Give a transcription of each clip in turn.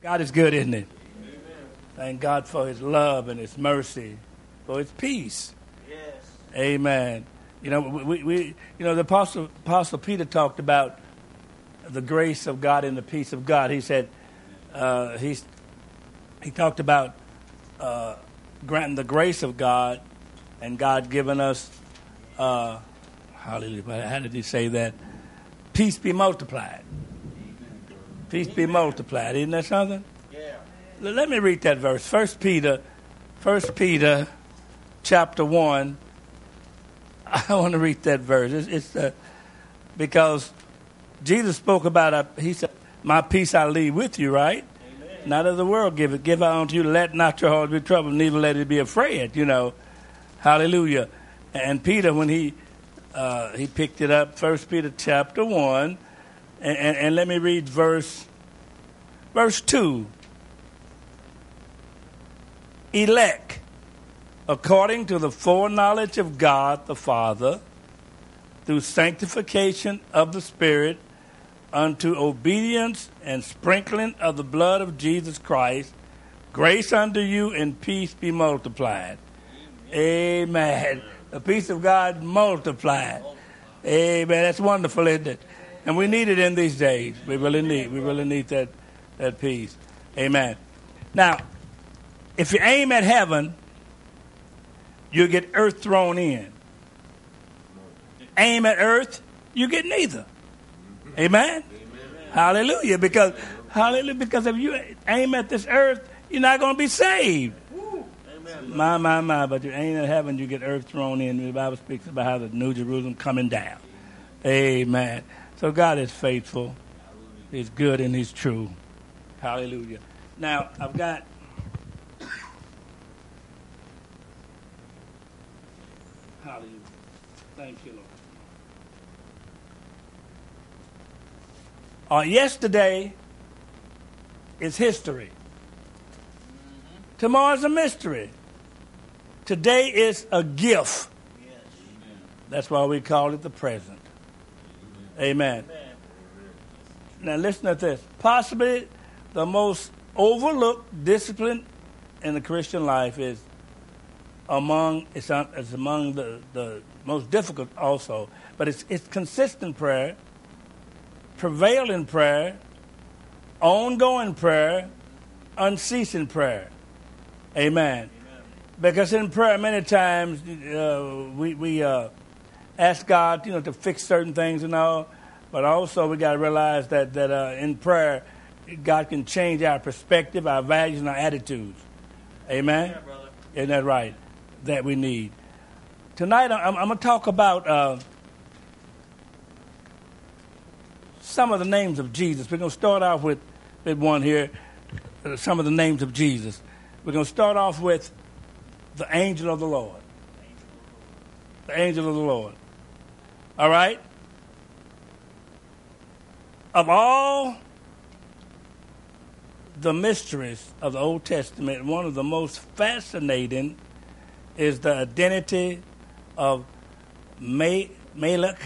God is good, isn't it? Amen. Thank God for his love and his mercy, for his peace. Yes. Amen. You know, we, we you know, the apostle, apostle Peter talked about the grace of God and the peace of God. He said, uh, he's, he talked about uh, granting the grace of God and God giving us, uh, hallelujah, how did he say that? Peace be multiplied. Peace be multiplied. Isn't that something? Yeah. Let me read that verse. First Peter, First Peter, chapter one. I want to read that verse. It's, it's uh, because Jesus spoke about. Uh, he said, "My peace I leave with you." Right? Amen. Not of the world give it. Give out unto you. Let not your heart be troubled, neither let it be afraid. You know, Hallelujah. And Peter, when he uh, he picked it up, First Peter chapter one, and, and, and let me read verse verse two. Elect according to the foreknowledge of God the Father, through sanctification of the Spirit, unto obedience and sprinkling of the blood of Jesus Christ, grace unto you and peace be multiplied. Amen. The peace of God multiplied. Amen. That's wonderful, isn't it? And we need it in these days. We really need. We really need that that peace. Amen. Now, if you aim at heaven, you get earth thrown in. Aim at earth, you get neither. Amen. Hallelujah. Because hallelujah. Because if you aim at this earth, you're not going to be saved. Amen. My, my, my. But you aim at heaven, you get earth thrown in. The Bible speaks about how the New Jerusalem coming down. Amen. So God is faithful. He's good and He's true. Hallelujah. Now, I've got. Hallelujah. Thank you, Lord. Uh, yesterday is history. Tomorrow's a mystery. Today is a gift. Yes. That's why we call it the present. Amen. Amen. Now listen to this. Possibly the most overlooked discipline in the Christian life is among it's, it's among the, the most difficult also, but it's it's consistent prayer, prevailing prayer, ongoing prayer, unceasing prayer. Amen. Because in prayer, many times uh, we we uh, ask God, you know, to fix certain things and all, but also we got to realize that that uh, in prayer, God can change our perspective, our values, and our attitudes. Amen. Yeah. Isn't that right? That we need. Tonight, I'm, I'm going to talk about uh, some of the names of Jesus. We're going to start off with, with one here, uh, some of the names of Jesus. We're going to start off with the angel of the Lord. The angel of the Lord. All right? Of all the mysteries of the Old Testament, one of the most fascinating is the identity of Ma- Malach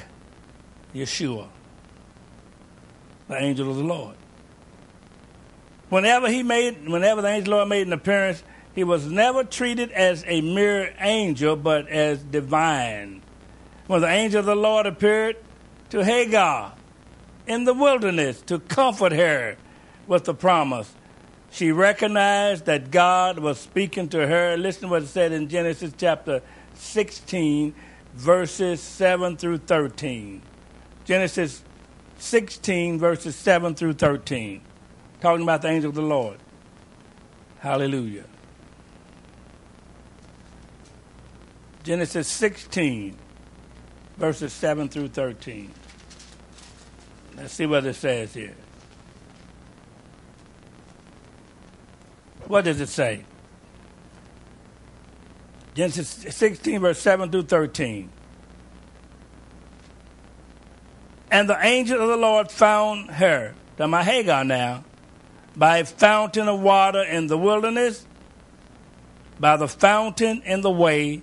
Yeshua, the angel of the Lord. Whenever he made, whenever the angel of the Lord made an appearance, he was never treated as a mere angel, but as divine. When the angel of the Lord appeared to Hagar in the wilderness to comfort her with the promise, she recognized that God was speaking to her. Listen to what it said in Genesis chapter 16, verses 7 through 13. Genesis 16, verses 7 through 13. Talking about the angel of the Lord. Hallelujah. Genesis 16, verses 7 through 13. Let's see what it says here. What does it say? Genesis 16, verse 7 through 13. And the angel of the Lord found her, my Hagar now, by a fountain of water in the wilderness, by the fountain in the way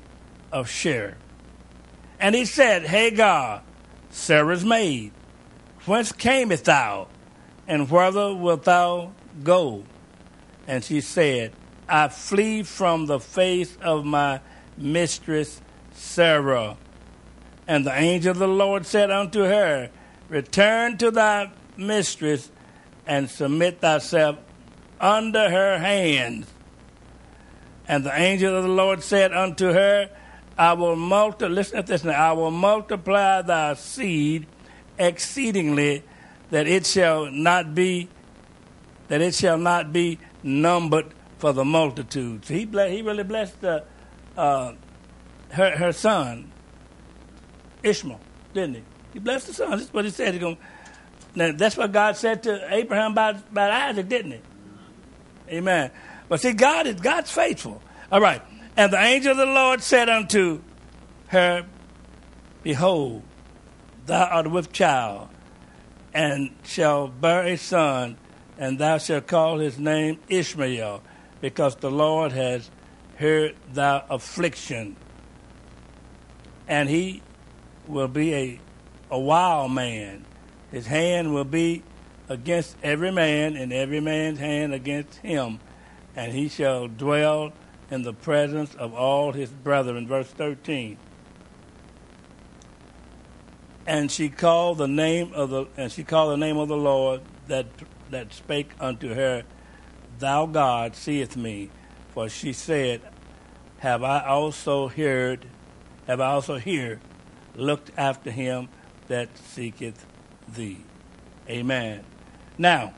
of Shur. And he said, Hagar, Sarah's maid, whence camest thou, and whither wilt thou go? And she said, I flee from the face of my mistress Sarah. And the angel of the Lord said unto her, Return to thy mistress and submit thyself under her hands. And the angel of the Lord said unto her, I will multiply, listen to this now, I will multiply thy seed exceedingly, that it shall not be, that it shall not be numbered for the multitudes. He, ble- he really blessed uh, uh, her, her son, Ishmael, didn't he? He blessed the son. That's what he said. He now, that's what God said to Abraham about, about Isaac, didn't he? Amen. But see, God is God's faithful. All right. And the angel of the Lord said unto her, Behold, thou art with child, and shall bear a son, and thou shalt call his name Ishmael, because the Lord has heard thy affliction. And he will be a, a wild man. His hand will be against every man, and every man's hand against him. And he shall dwell in the presence of all his brethren. Verse 13. And she called the name of the and she called the name of the Lord that that spake unto her, Thou God seest me. For she said, Have I also heard have I also here looked after him that seeketh thee. Amen. Now,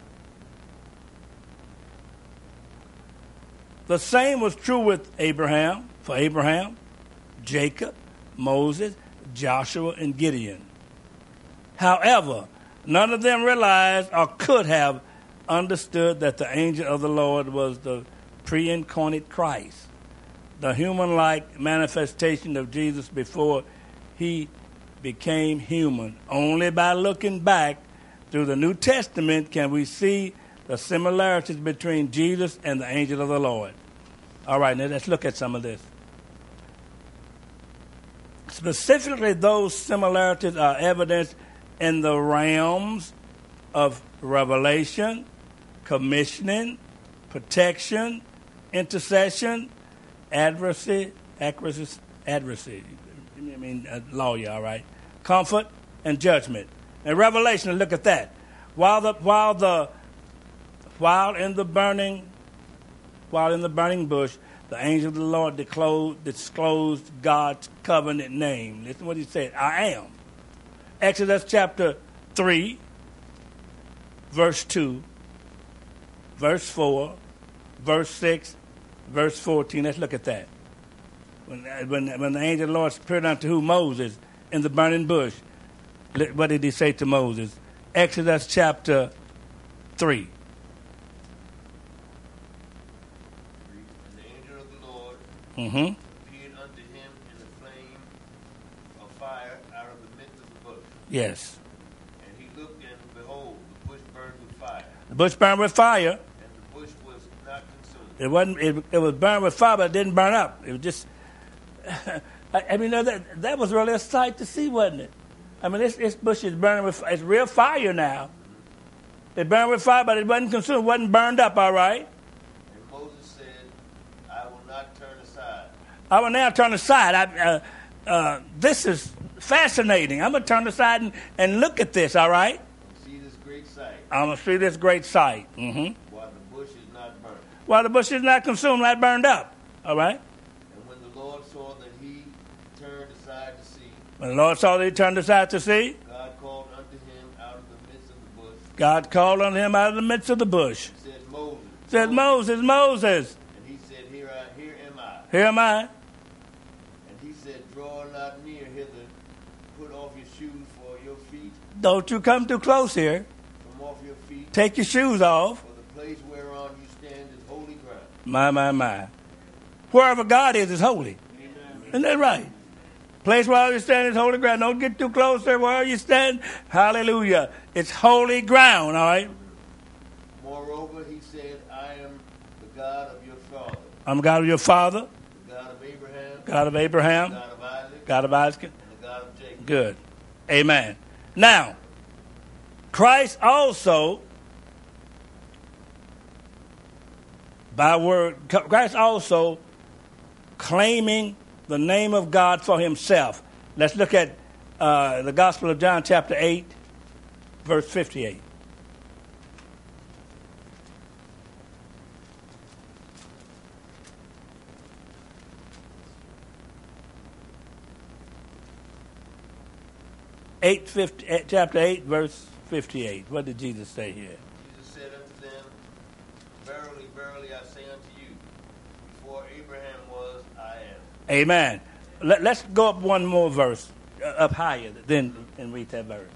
the same was true with Abraham, for Abraham, Jacob, Moses, Joshua, and Gideon. However, none of them realized or could have understood that the angel of the Lord was the pre incarnate Christ, the human like manifestation of Jesus before he became human. Only by looking back through the New Testament can we see the similarities between Jesus and the angel of the Lord. All right, now let's look at some of this. Specifically, those similarities are evidenced in the realms of revelation, commissioning, protection, intercession, adversary, adversary, adversary. I mean, lawyer, all right. Comfort and judgment. And Revelation, look at that. While the while the while in the burning while in the burning bush, the angel of the Lord disclosed, disclosed God's covenant name. Listen what he said. I am. Exodus chapter 3, verse 2, verse 4, verse 6, verse 14. Let's look at that. When, when, when the angel of the Lord appeared unto who? Moses in the burning bush. What did he say to Moses? Exodus chapter 3. Mm-hmm. appeared unto him in the flame of fire out of the midst of the bush. Yes. And he looked, and behold, the bush burned with fire. The bush burned with fire. And the bush was not consumed. It wasn't. It, it was burned with fire, but it didn't burn up. It was just. I, I mean, that that was really a sight to see, wasn't it? I mean, this, this bush is burning with. It's real fire now. It burned with fire, but it wasn't consumed. It wasn't burned up. All right. And Moses said, "I will not turn aside." I will now turn aside. I, uh, uh, this is fascinating. I'm going to turn aside and, and look at this, all right? See this great sight. I'm going to see this great sight. Mm-hmm. While the bush is not burned. While the bush is not consumed, not burned up. All right? And when the Lord saw that he turned aside to see, When the Lord saw that he turned aside to see, God called unto him out of the midst of the bush. God called on him out of the midst of the bush. Said Moses. Said, Moses, Moses, And he said, Here I, here am I. here am I. And he said, Draw not near hither. Put off your shoes for your feet, Don't you come too close here. your feet. Take your shoes off. For the place whereon you stand is holy ground. My, my, my. Wherever God is, is holy. Isn't that right? Place where you stand is holy ground. Don't get too close there where you stand. Hallelujah. It's holy ground, all right? Moreover, he said, I am the God of your father, I'm the God of your father, the God of Abraham, God of Abraham, the God of Isaac, God of Isaac. and the God of Jacob. Good. Amen. Now, Christ also By word, Christ also claiming the name of God for himself. Let's look at uh, the Gospel of John, chapter 8, verse 58. Eight, 50, eh, chapter 8, verse 58. What did Jesus say here? Jesus said unto them, Verily, verily, I say unto you, before Abraham was, I am. Amen. Let, us go up one more verse, uh, up higher, then and read that verse.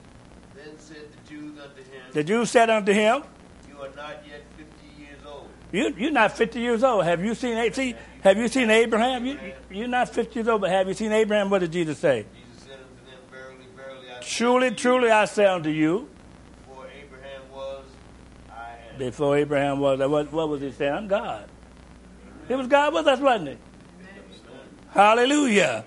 Then said the Jews unto him, The Jews said unto him, You are not yet fifty years old. you, You're not 50 years old. Have you seen, see, have you seen Abraham? You, you're not 50 years old, but have you seen Abraham? What did Jesus say? Jesus said unto them, Verily, verily, I say Truly, truly, I say unto you, before Abraham was, I am. before Abraham was, what, what was he saying? I'm God. It was God with us, wasn't it? Hallelujah.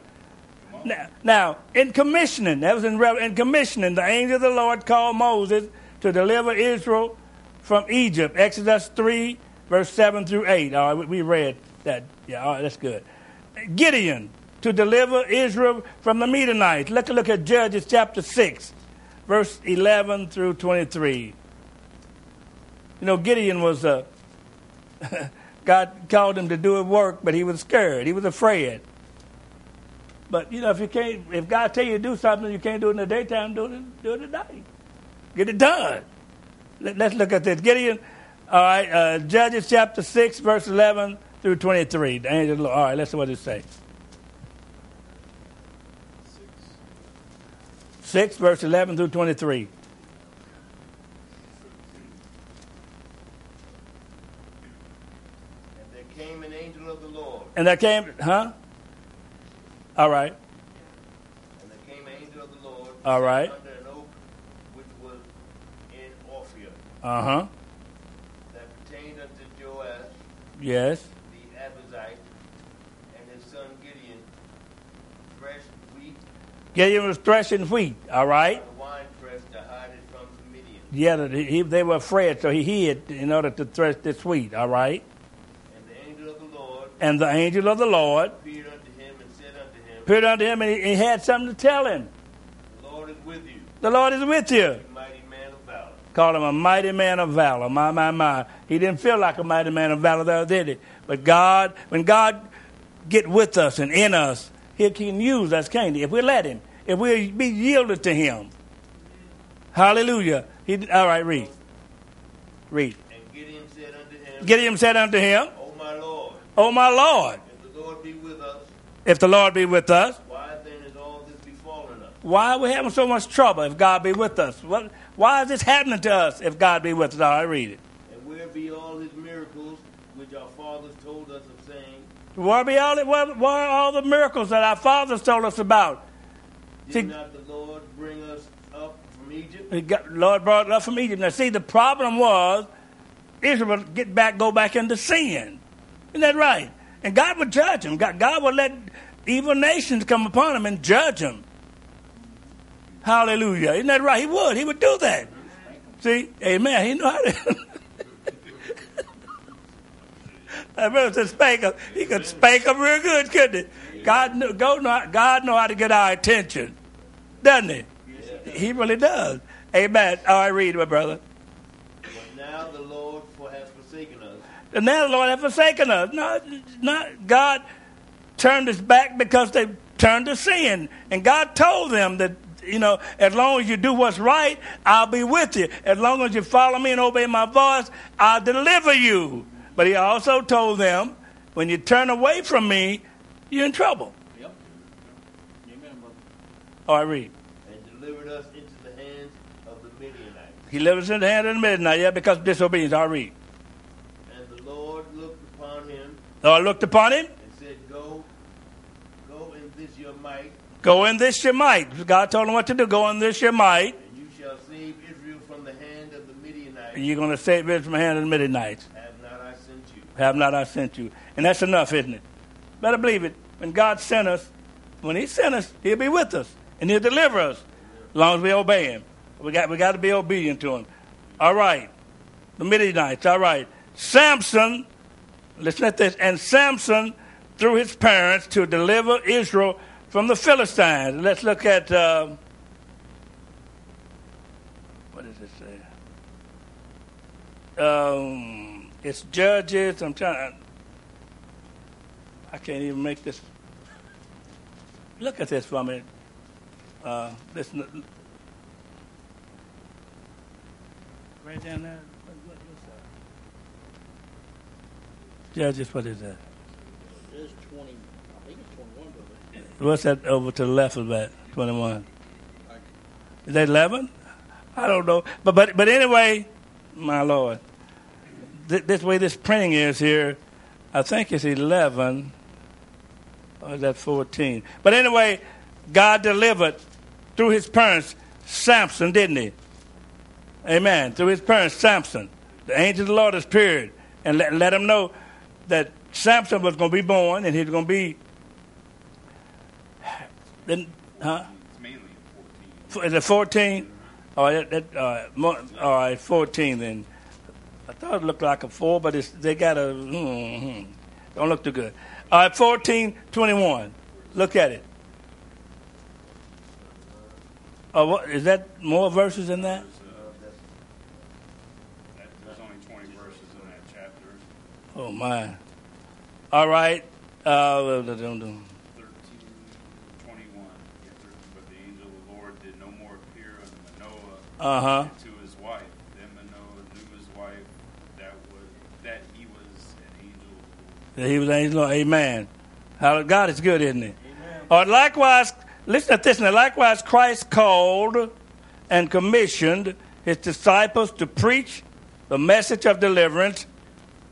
Now, now, in commissioning, that was in, in commissioning, the angel of the Lord called Moses to deliver Israel from Egypt. Exodus 3, verse 7 through 8. All right, we read that. Yeah, all right, that's good. Gideon to deliver Israel from the Midianites. Let's look at Judges chapter 6, verse 11 through 23. You know, Gideon was a. God called him to do a work, but he was scared. He was afraid. But you know, if you can't, if God tell you to do something, you can't do it in the daytime. Do it, do it at night. Get it done. Let, us look at this. Gideon. All right, uh, Judges chapter six, verse eleven through twenty-three. The angel. All right, let's see what it says. Six, verse eleven through twenty-three. And there came an angel of the Lord, And there came, huh? All right. and there came an angel of the Lord, All right. under an oak which was in Ophir, Uh huh. that pertained unto Joash Yes. the Abizite, and his son Gideon threshed wheat Gideon was threshing wheat. All right. the wine press to hide it from the Midian. Yeah, they were afraid, so he hid in order to thresh this wheat. All right. And the angel of the Lord And the angel of the Lord appeared unto him and said unto him, appeared unto him, and he, he had something to tell him. The Lord is with you, The Lord is with you. you mighty man of valor. Called him a mighty man of valor. My, my, my. He didn't feel like a mighty man of valor, though, did he? But God, when God get with us and in us, He can use us, can't He? If we let Him, if we be yielded to Him. Hallelujah. He, all right, read. Read. And Gideon said unto him, Gideon said unto him, O my Lord, O my Lord, if the Lord be with us, if the Lord be with us, why then is all this befallen us? why are we having so much trouble if God be with us? What, why is this happening to us if God be with us? All right, read it. And where be all his miracles which our fathers told us of saying, Where be all, where, where are all the miracles that our fathers told us about? Did See- not the Lord bring us up from Egypt? Got, Lord brought us up from Egypt. Now, see, the problem was Israel would get back, go back into sin. Isn't that right? And God would judge them. God, God would let evil nations come upon them and judge them. Hallelujah. Isn't that right? He would. He would do that. See? Amen. He knew how to. That brother said spank him. He could spank him real good, couldn't he? God know, God know how to get our attention, doesn't he? He really does. Amen. All right, read my brother. But now the Lord has forsaken us, And now the Lord has forsaken us. Not, not God turned us back because they turned to sin. And God told them that, you know, as long as you do what's right, I'll be with you. As long as you follow me and obey my voice, I'll deliver you. But he also told them, when you turn away from me, you're in trouble. Yep. Amen, brother. All right, read. and delivered us into the hands of the Midianites. He delivered us into the hands of the Midianites, yeah, because of disobedience. I'll read. And the Lord looked upon him The Lord looked upon him. and said, Go, go in this your might, Go in this your might. God told him what to do. Go in this your might. and you shall save Israel from the hand of the Midianites. You're going to save Israel from the hand of the Midianites. Have not I sent you? Have not I sent you? And that's enough, isn't it? Better believe it. When God sent us, when He sent us, He'll be with us and He'll deliver us as long as we obey Him. We got, we got to be obedient to Him. All right. The Midianites. All right. Samson Listen at this. And Samson, through his parents, to deliver Israel from the Philistines. Let's look at. Uh, what does it say? Um, it's Judges. I'm trying. I can't even make this. Look at this for me. Uh, listen. Right down there. Judges, what is that? It's 20, I think it's 21, brother. What's that over to the left of that? 21. Is that 11? I don't know. But, but, but anyway, my Lord, th- this way this printing is here, I think it's 11. Or is that 14? But anyway, God delivered through his parents Samson, didn't he? Amen. Through his parents, Samson. The angel of the Lord appeared and let, let him know that Samson was going to be born and he's going to be. Then, huh? It's mainly 14. Is it 14? All right, that, uh, mo- all right, 14 then. I thought it looked like a 4, but it's, they got a. Mm, don't look too good. All right, 14, 21. Look at it. Oh, what, is that more verses than that? That, there's only 20 verses in that chapter. Oh, my. All right. Uh, dum, dum, dum. 13, 21. Yeah, 13. But the angel of the Lord did no more appear unto Manoah Uh-huh. and to his wife. Then Manoah knew his wife that was that he was an angel of the Lord. He was an angel. Amen. God is good, isn't he? Or likewise, listen to this now. Likewise, Christ called and commissioned his disciples to preach the message of deliverance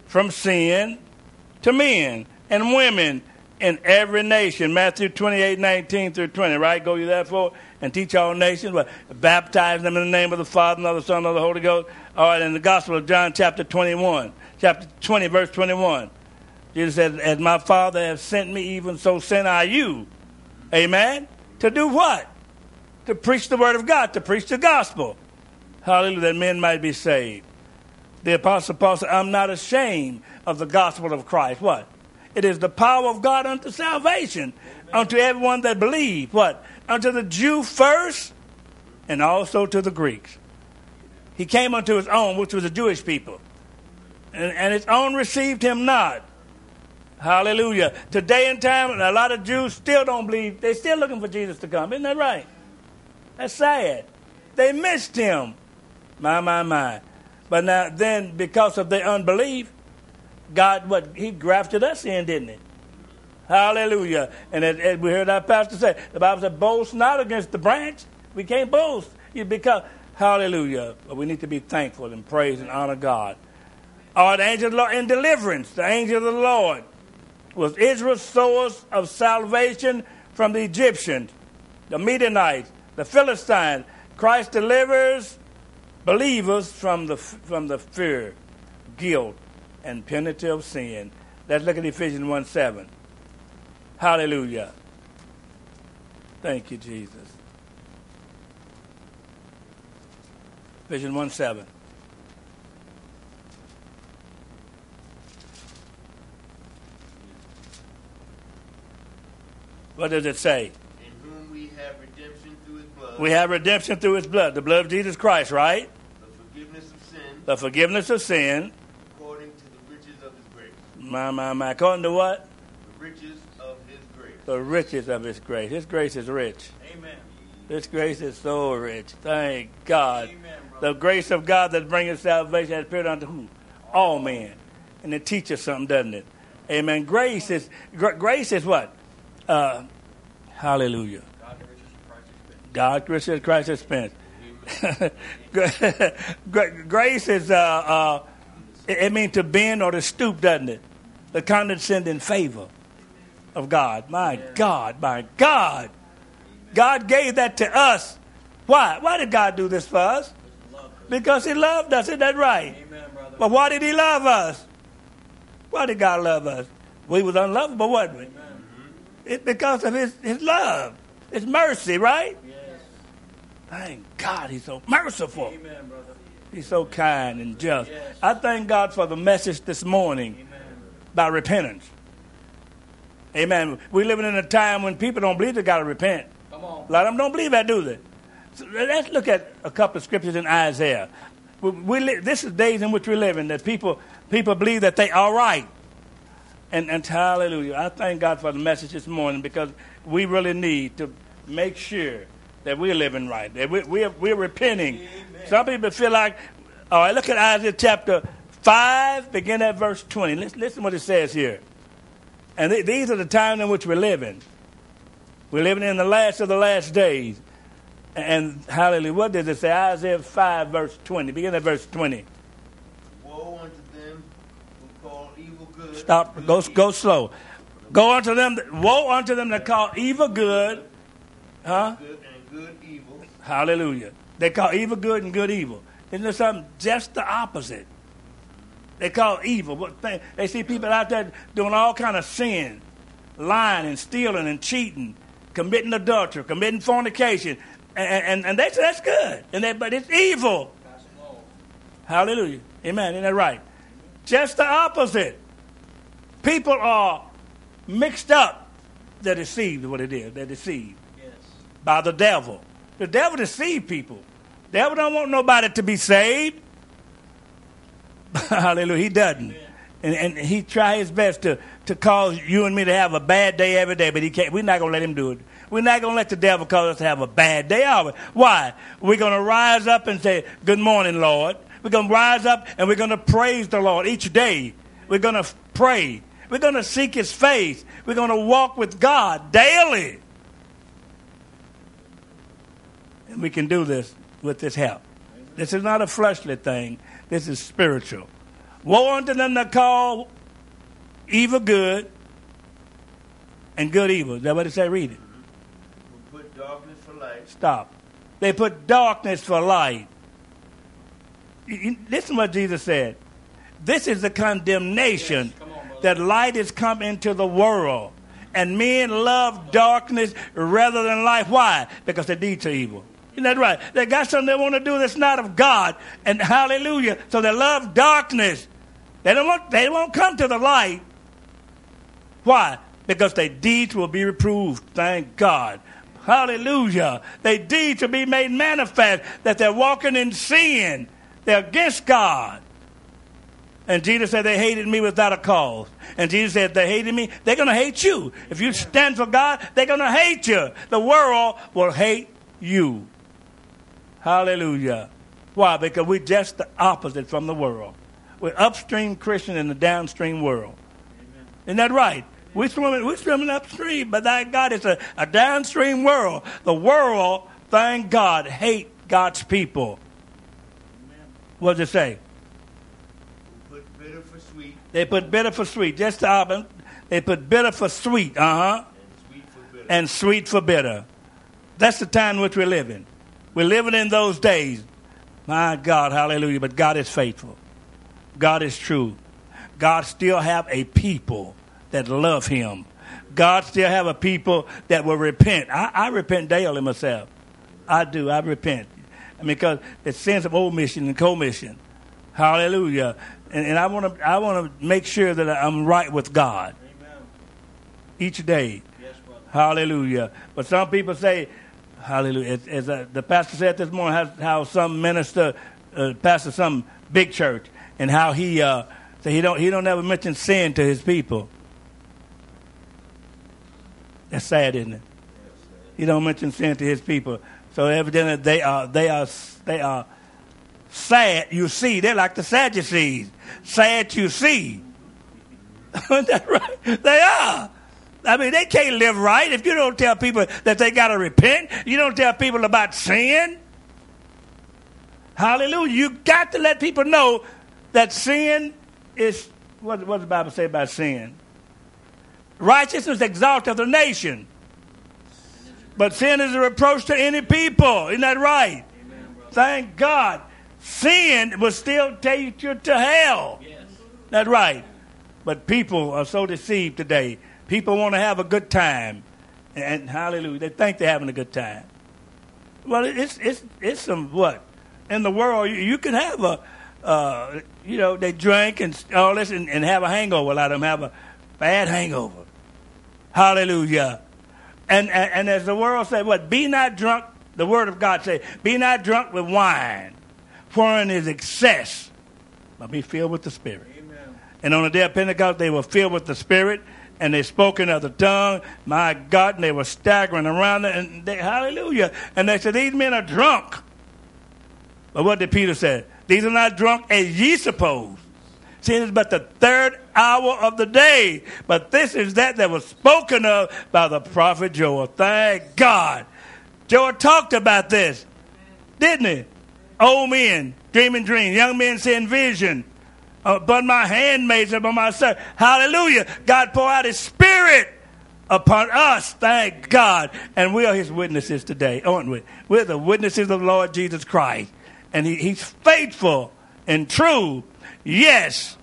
from sin to men and women in every nation. Matthew 28, 19 through 20, right? Go you therefore and teach all nations, but baptize them in the name of the Father and of the Son and of the Holy Ghost. All right, in the Gospel of John, chapter 21, chapter 20, verse 21. Jesus said, As my Father has sent me, even so send I you. Amen? To do what? To preach the word of God, to preach the gospel. Hallelujah, that men might be saved. The Apostle Paul said, I'm not ashamed of the gospel of Christ. What? It is the power of God unto salvation, unto everyone that believe. What? Unto the Jew first, and also to the Greeks. He came unto his own, which was the Jewish people. And, and his own received him not. Hallelujah. Today and time, a lot of Jews still don't believe. They're still looking for Jesus to come. Isn't that right? That's sad. They missed him. My, my, my. But now, then, because of their unbelief, God, what, he grafted us in, didn't he? Hallelujah. And as, as we heard our pastor say, the Bible said, boast not against the branch. We can't boast. You because, hallelujah. But we need to be thankful and praise and honor God. Our angel of the Lord in deliverance, the angel of the Lord was Israel's source of salvation from the Egyptians, the Midianites, the Philistines. Christ delivers believers from the, from the fear, guilt, and penalty of sin. Let's look at Ephesians 1 7. Hallelujah. Thank you, Jesus. Ephesians 1 7. What does it say? in whom we have redemption through his blood, We have redemption through his blood, the blood of Jesus Christ, right? the forgiveness of sin, The forgiveness of sin. according to the riches of his grace. My, my, my. According to what? The riches of his grace. The riches of his grace. His grace is rich. Amen. His grace is so rich. Thank God. Amen, brother. The grace of God that bringeth salvation has appeared unto who? All men. And it teaches something, doesn't it? Amen. Grace is gr- grace is what? Uh, hallelujah. God the riches Christ's expense. Christ expense. Gra- Grace is, uh, uh, it, means to bend or to stoop, doesn't it? The condescending favor of God. My God, my God. God gave that to us. Why? Why did God do this for us? Because He loved us. Isn't that right? Amen, brother. But why did He love us? Why did God love us? We was unlovable, wasn't we? It's because of His, his love, His mercy, right? Yes. Thank God He's so merciful. Amen, brother. He's so kind and just. Yes. I thank God for the message this morning Amen. by repentance. Amen. We're living in a time when people don't believe they got to repent. Come on. A lot of them don't believe that, do they? So let's look at a couple of scriptures in Isaiah. We, we this is days in which we live in that people people believe that they are right. And, and hallelujah. I thank God for the message this morning because we really need to make sure that we're living right, that we, we're, we're repenting. Some people feel like, all right, look at Isaiah chapter 5, begin at verse 20. Listen, listen what it says here. And th- these are the times in which we're living. We're living in the last of the last days. And hallelujah, what does it say? Isaiah 5, verse 20. Begin at verse 20. Woe unto them who call evil good. Stop. Go, go slow. Go unto them. Woe unto them that call evil good. Huh? Good and good evil. Hallelujah. They call evil good and good evil. Isn't there something just the opposite? They call evil. They see people out there doing all kind of sin, lying and stealing and cheating, committing adultery, committing fornication, and, and, and they say that's good. And they, but it's evil. Pass the law. Hallelujah. Amen. Isn't that right? Just the opposite. People are mixed up. They're deceived, what it is. They're deceived Yes. by the devil. The devil deceived people. The devil don't want nobody to be saved. Hallelujah. He doesn't. And, and he try his best to, to cause you and me to have a bad day every day, but he can't. We're not going to let him do it. We're not going to let the devil cause us to have a bad day, are we? Why? We're going to rise up and say, Good morning, Lord. We're going to rise up and we're going to praise the Lord each day. We're going to pray. We're going to seek his face. We're going to walk with God daily. And we can do this with his help. This is not a fleshly thing. This is spiritual. Woe unto them that call evil good and good evil. Is that what it said? Read it. Put darkness for light. Stop. They put darkness for light. You- you- Listen what Jesus said. This is the condemnation Yes, come on, brother. That light has come into the world. And men love darkness rather than light. Why? Because their deeds are evil. Isn't that right? They got something they want to do that's not of God. And hallelujah. So they love darkness. They don't want they won't come to the light. Why? Because their deeds will be reproved. Thank God. Hallelujah. Their deeds will be made manifest that they're walking in sin. They're against God. And Jesus said they hated me without a cause. And Jesus said they hated me, they're going to hate you. If you stand for God, they're going to hate you. The world will hate you. Hallelujah. Why? Because we're just the opposite from the world. We're upstream Christian in the downstream world. Isn't that right? We're swimming, we're swimming upstream, but thank God it's a, a downstream world. The world, thank God, hate God's people. What does it say? Who put bitter for sweet They put bitter for sweet. Just the opposite. They put bitter for sweet, uh huh, and sweet for bitter. and sweet for bitter. That's the time in which we're living. We're living in those days. My God, hallelujah. But God is faithful. God is true. God still have a people that love him. God still have a people that will repent. I, I repent daily myself. I do. I repent. I mean, because it's sins of omission and commission. Hallelujah. And, and I want to I want to make sure that I'm right with God Amen. each day. Yes. Hallelujah. But some people say, Hallelujah. As, as uh, the pastor said this morning, how, how some minister, uh, pastor some big church, and how he uh, said he don't he don't ever mention sin to his people. That's sad, isn't it? He don't mention sin to his people. So evidently they are they are they are sad. You see, they're like the Sadducees. Sad you see. Isn't that right? They are. I mean, they can't live right if you don't tell people that they got to repent. You don't tell people about sin. Hallelujah. You got to let people know that sin is, what, what does the Bible say about sin? Righteousness exalteth a nation. But sin is a reproach to any people. Isn't that right? Amen. Thank God. Sin will still take you to hell. Yes. That's right. But people are so deceived today. People want to have a good time. And, hallelujah, they think they're having a good time. Well, it's, it's, it's some what? In the world, you, you can have a, uh, you know, they drink and all this and, and have a hangover. A lot of them have a bad hangover. Hallelujah. And, and, and as the world said, what? Be not drunk, the word of God say, be not drunk with wine, wherein is excess, but be filled with the Spirit. Amen. And on the day of Pentecost, they were filled with the Spirit, and they spoke in other tongue. My God, and they were staggering around, and they, hallelujah. And they said, These men are drunk. But what did Peter say? These are not drunk as ye suppose. See, it's but the third hour of the day. But this is that that was spoken of by the prophet Joel. Thank God. Joel talked about this, didn't he? Old men dreaming dreams, young men seeing vision. Uh, but my handmaids and by my servants. Hallelujah. God pour out his spirit upon us. Thank God. And we are his witnesses today, aren't we? We're the witnesses of the Lord Jesus Christ. And he, he's faithful and true. Yes.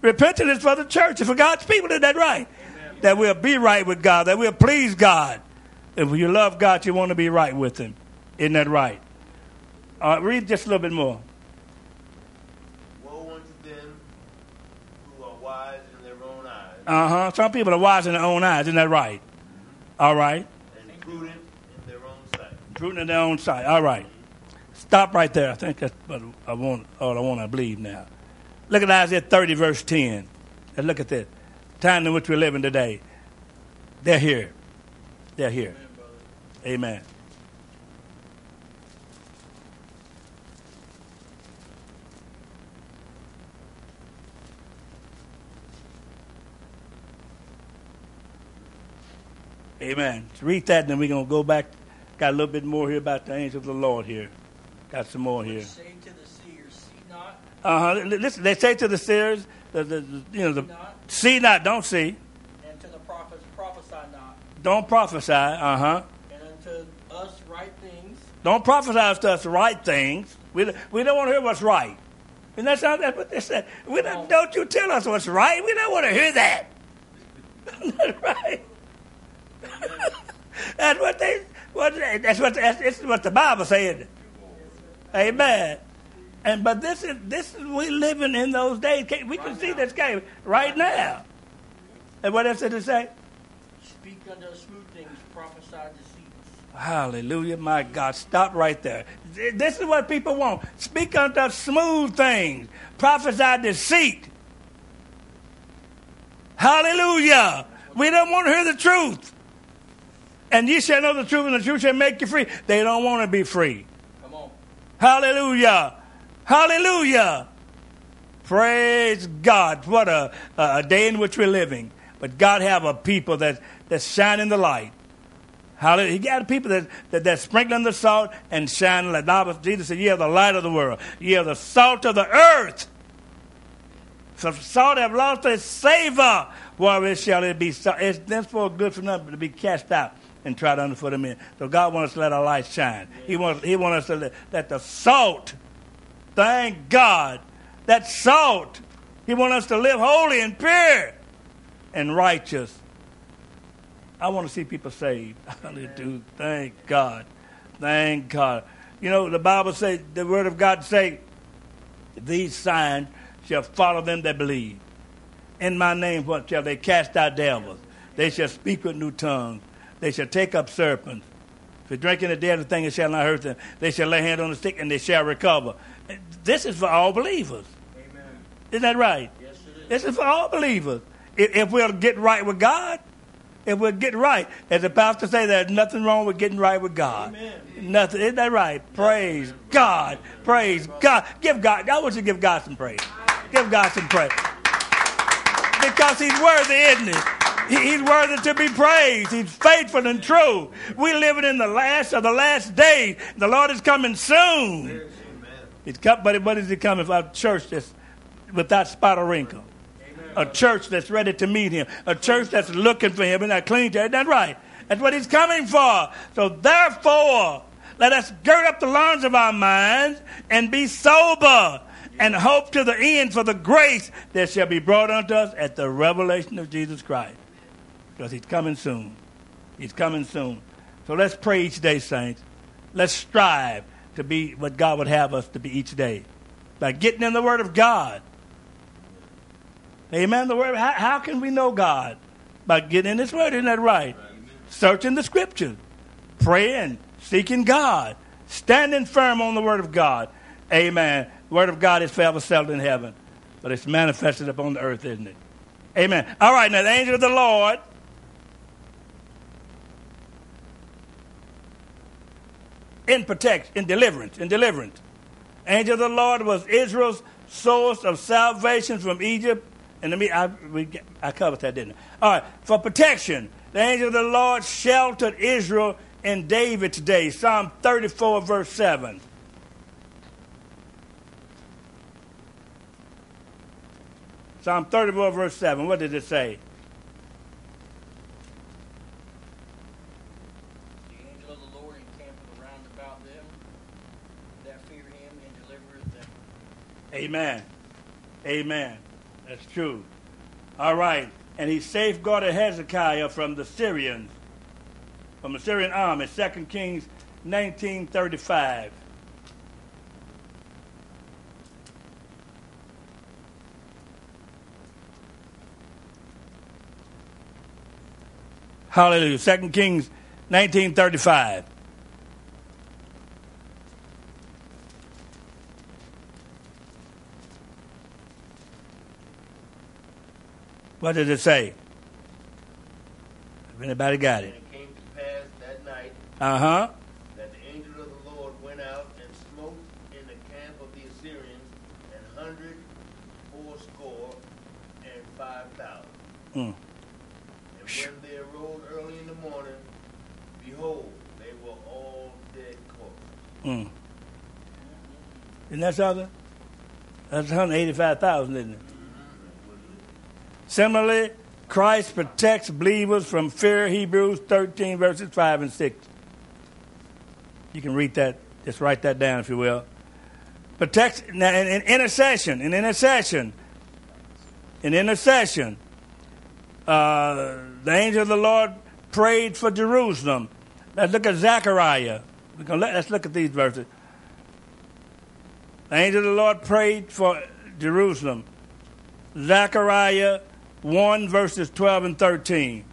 Repentance is for the church and for God's people. Is that right? Amen. That we'll be right with God, that we'll please God. If you love God, you want to be right with him. Isn't that right? Uh, read just a little bit more. Woe unto them who are wise in their own eyes. Uh huh. Some people are wise in their own eyes. Isn't that right? All right. And prudent in their own sight. Prudent in their own sight. All right. Stop right there. I think that's what I want. All I want to believe now. Look at Isaiah 30, verse 10. And look at this. Time in which we're living today. They're here. They're here. Amen. Amen. Read that, and then we're going to go back. Got a little bit more here about the angels of the Lord here. Got some more here. Say to the seers, see not, Uh huh. Listen, they say to the seers, the, the, the you know, the see not, see not, don't see, and to the prophets, prophesy not, don't prophesy. Uh huh. and unto us right things, Don't prophesy to us right things. We, we don't want to hear what's right. And that's, how, that's what they said. We don't, don't you tell us what's right. We don't want to hear that. right. That's what they. What, that's what. That's, this is what the Bible said. Amen. And but this is this is we living in those days. We can see this game right now. And what else did it say? speak unto us smooth things, prophesy deceits. Hallelujah, my God. Stop right there. This is what people want. Speak unto us smooth things, prophesy deceit. Hallelujah. We don't want to hear the truth. And ye shall know the truth, and the truth shall make you free. They don't want to be free. Come on. Hallelujah. Hallelujah. Praise God. What a, a day in which we're living. But God have a people that, that's shining the light. Hallelujah. He got people that, that, that sprinkling the salt and shining like Bible. Jesus said, Ye are the light of the world. Ye are the salt of the earth. So salt have lost its savor, wherewith shall it be? So it's thenceforth good for nothing but to be cast out and try to underfoot them in. So God wants us to let our light shine. He wants, he wants us to let, let the salt, thank God, that salt, He wants us to live holy and pure and righteous. I want to see people saved. I Hallelujah. Thank God. Thank God. You know, the Bible says, the Word of God say, these signs shall follow them that believe. In my name, what shall they cast out devils? They shall speak with new tongues. They shall take up serpents. If they drink in the deadly thing, it shall not hurt them. They shall lay hand on the stick and they shall recover. This is for all believers. Amen. Isn't that right? Yes, it is. This is for all believers. If, if we'll get right with God, if we'll get right, as the pastor say, there's nothing wrong with getting right with God. Amen. Nothing. Isn't that right? Praise God. Praise God. Give God. I want you to give God some praise. Give God some praise. Because He's worthy, isn't He? He- He's worthy to be praised. He's faithful and true. We're living in the last of the last days. The Lord is coming soon. He's come, but what is He coming for? A church that's without spot or wrinkle. A church that's ready to meet Him. A church that's looking for Him and not clean to Isn't that right? That's what He's coming for. So therefore, let us gird up the loins of our minds and be sober and hope to the end for the grace that shall be brought unto us at the revelation of Jesus Christ. Because He's coming soon. He's coming soon. So let's pray each day, saints. Let's strive to be what God would have us to be each day. By getting in the Word of God. Amen. The Word. How, how can we know God? By getting in His Word. Isn't that right? Searching the Scriptures, praying, seeking God, standing firm on the Word of God. Amen. The Word of God is forever settled in heaven, but it's manifested upon the earth, isn't it? Amen. All right, now the angel of the Lord. In protection, in deliverance, in deliverance. Angel of the Lord was Israel's source of salvation from Egypt. And let me, I, we, I covered that, didn't I? All right, for protection, the angel of the Lord sheltered Israel in David's day. Psalm 34, verse 7. Psalm 34, verse 7. What did it say? The angel of the Lord encampeth around about them that fear him and delivereth them. Amen. Amen. That's true. All right. And he safeguarded Hezekiah from the Syrians, from the Syrian army. 2 Kings 1935. Hallelujah. 2 Kings 1935. What did it say? If anybody got And it. it came to pass that night Uh huh. that the angel of the Lord went out and smote in the camp of the Assyrians an hundred fourscore and five thousand. Mm. And when they arose early in the morning, behold, they were all dead corpses. Mm. Isn't that something? That's 185,000, isn't it? Similarly, Christ protects believers from fear, Hebrews 13, verses 5 and 6. You can read that, just write that down if you will. Protects, now in, in intercession, in intercession, in intercession, uh, the angel of the Lord prayed for Jerusalem. Let's look at Zechariah. We're gonna let- Let's look at these verses. The angel of the Lord prayed for Jerusalem. Zechariah 1, verses 12 and 13.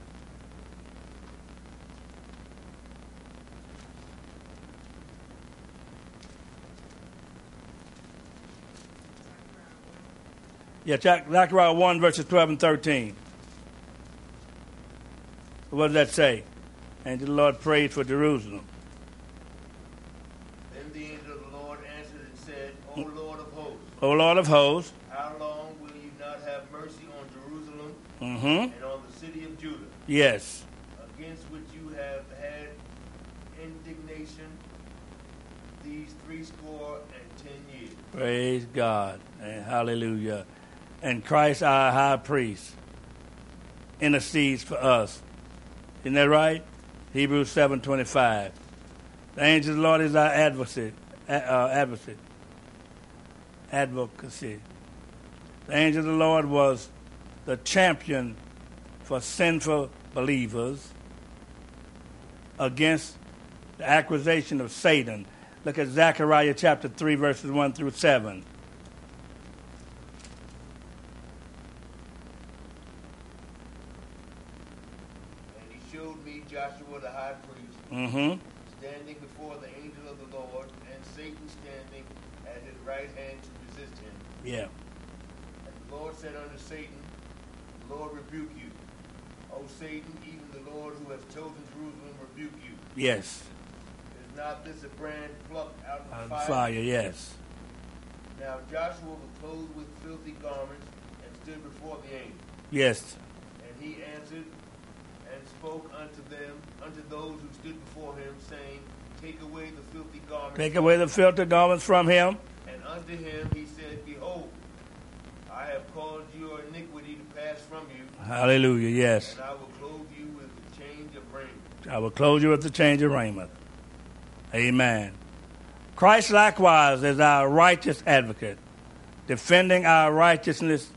Yeah, Zechariah 1, verses 12 and 13. What does that say? And the Lord prayed for Jerusalem. Then the angel of the Lord answered and said, O Lord of hosts, O Lord of hosts. how long will you not have mercy on Jerusalem Mm-hmm. and on the city of Judah, Yes. against which you have had indignation these threescore and ten years? Praise God. And hallelujah. And Christ, our high priest, intercedes for us. Isn't that right? Hebrews 7.25. The angel of the Lord is our advocate. Uh, advocate. Advocacy. The angel of the Lord was the champion for sinful believers against the accusation of Satan. Look at Zechariah chapter 3, verses 1 through 7. And he showed me Joshua the high priest Mm-hmm. standing before the angel of the Lord, and Satan standing at his right hand to resist him. Yeah. And the Lord said unto Satan, The Lord rebuke you. O Satan, even the Lord who has chosen Jerusalem rebuke you. Yes. Is not this a brand plucked out of the fire? fire, yes. Now Joshua was clothed with filthy garments and stood before the angel. Yes. And he answered and spoke unto them, unto those who stood before him, saying, Take away the filthy garments. Take away the filthy garments from him. And unto him he said, Behold, I have caused your iniquity to pass from you, Hallelujah, yes. and I will clothe you with the change of raiment. I will close you with the change of raiment. Amen. Christ likewise is our righteous advocate, defending our righteousness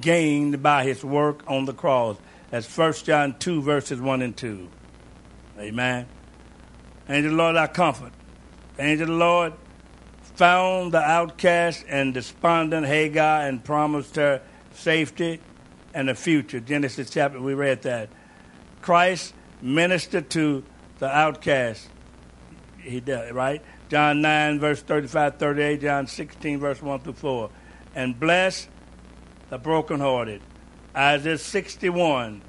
gained by his work on the cross. That's 1 John 2, verses 1 and 2. Amen. Angel of the Lord, our comfort. Angel of the Lord found the outcast and despondent Hagar and promised her safety and a future. Genesis chapter, we read that. Christ ministered to the outcast. He did, right? John 9, verse 35, 38, John 16, verse 1 through 4. And bless the brokenhearted. Isaiah 61,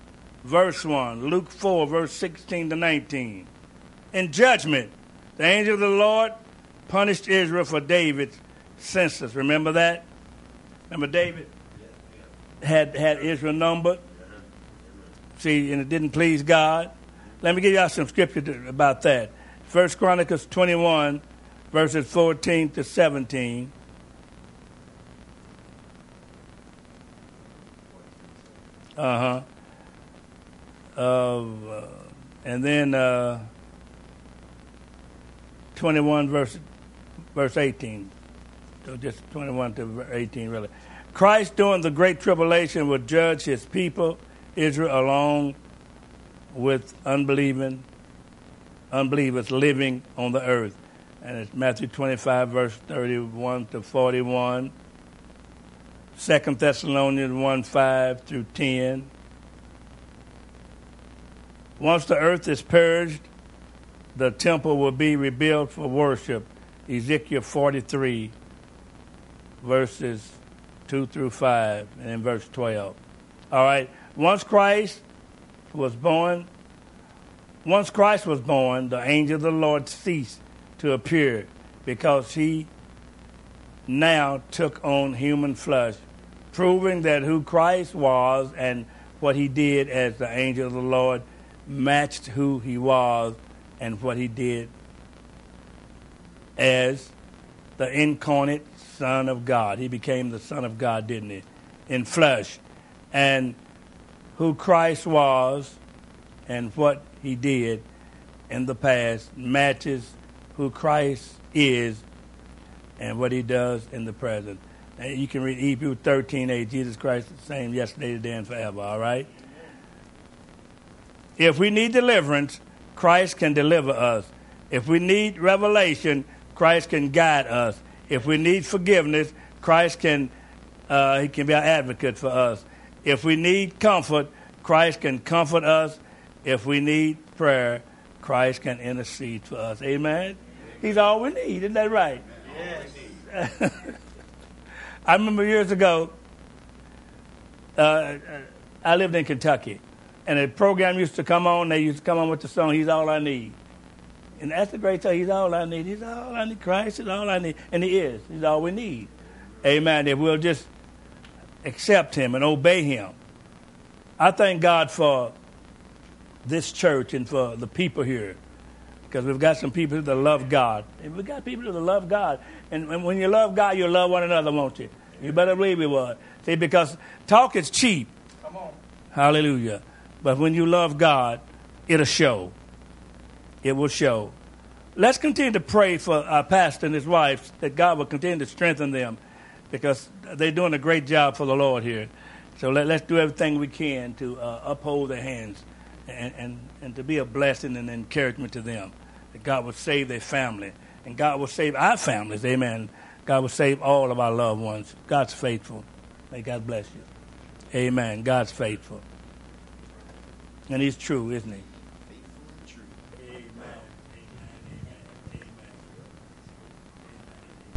verse 1. Luke 4, verse 16 to 19. In judgment, the angel of the Lord punished Israel for David's census. Remember that? Remember David had had Israel numbered. See, and it didn't please God. Let me give y'all some scripture about that. First Chronicles 21, verses 14 to 17. Uh-huh. Uh, and then uh, 21 verse verse 18. So just 21 to 18 really. Christ during the great tribulation will judge his people Israel along with unbelieving unbelievers living on the earth. And it's Matthew 25 verse 31 to 41. 2 Thessalonians 1 5 through 10. Once the earth is purged, the temple will be rebuilt for worship. Ezekiel 43, verses 2 through 5, and in verse 12. All right. Once Christ was born, once Christ was born, the angel of the Lord ceased to appear because he now took on human flesh, proving that who Christ was and what he did as the angel of the Lord matched who he was and what he did as the incarnate Son of God. He became the Son of God, didn't he? In flesh. And who Christ was and what he did in the past matches who Christ is and what he does in the present. And you can read Hebrews 13 8, Jesus Christ the same yesterday, today, and forever, all right? If we need deliverance, Christ can deliver us. If we need revelation, Christ can guide us. If we need forgiveness, Christ can uh, he can be our advocate for us. If we need comfort, Christ can comfort us. If we need prayer, Christ can intercede for us. Amen. He's all we need. Isn't that right? Yes. I remember years ago, uh, I lived in Kentucky, and a program used to come on. They used to come on with the song "He's All I Need," and that's the great thing. He's all I need. He's all I need. Christ is all I need, and He is. He's all we need. Amen. If we'll just accept Him and obey Him, I thank God for this church and for the people here, because we've got some people that love God, and we've got people that love God. And, and when you love God, you love one another, won't you? You better believe we will. See, because talk is cheap. Come on. Hallelujah. But when you love God, it'll show. It will show. Let's continue to pray for our pastor and his wife that God will continue to strengthen them because they're doing a great job for the Lord here. So let, us do everything we can to uh, uphold their hands and, and, and to be a blessing and encouragement to them. That God will save their family and God will save our families. Amen. God will save all of our loved ones. God's faithful. May God bless you. Amen. God's faithful. And He's true, isn't He?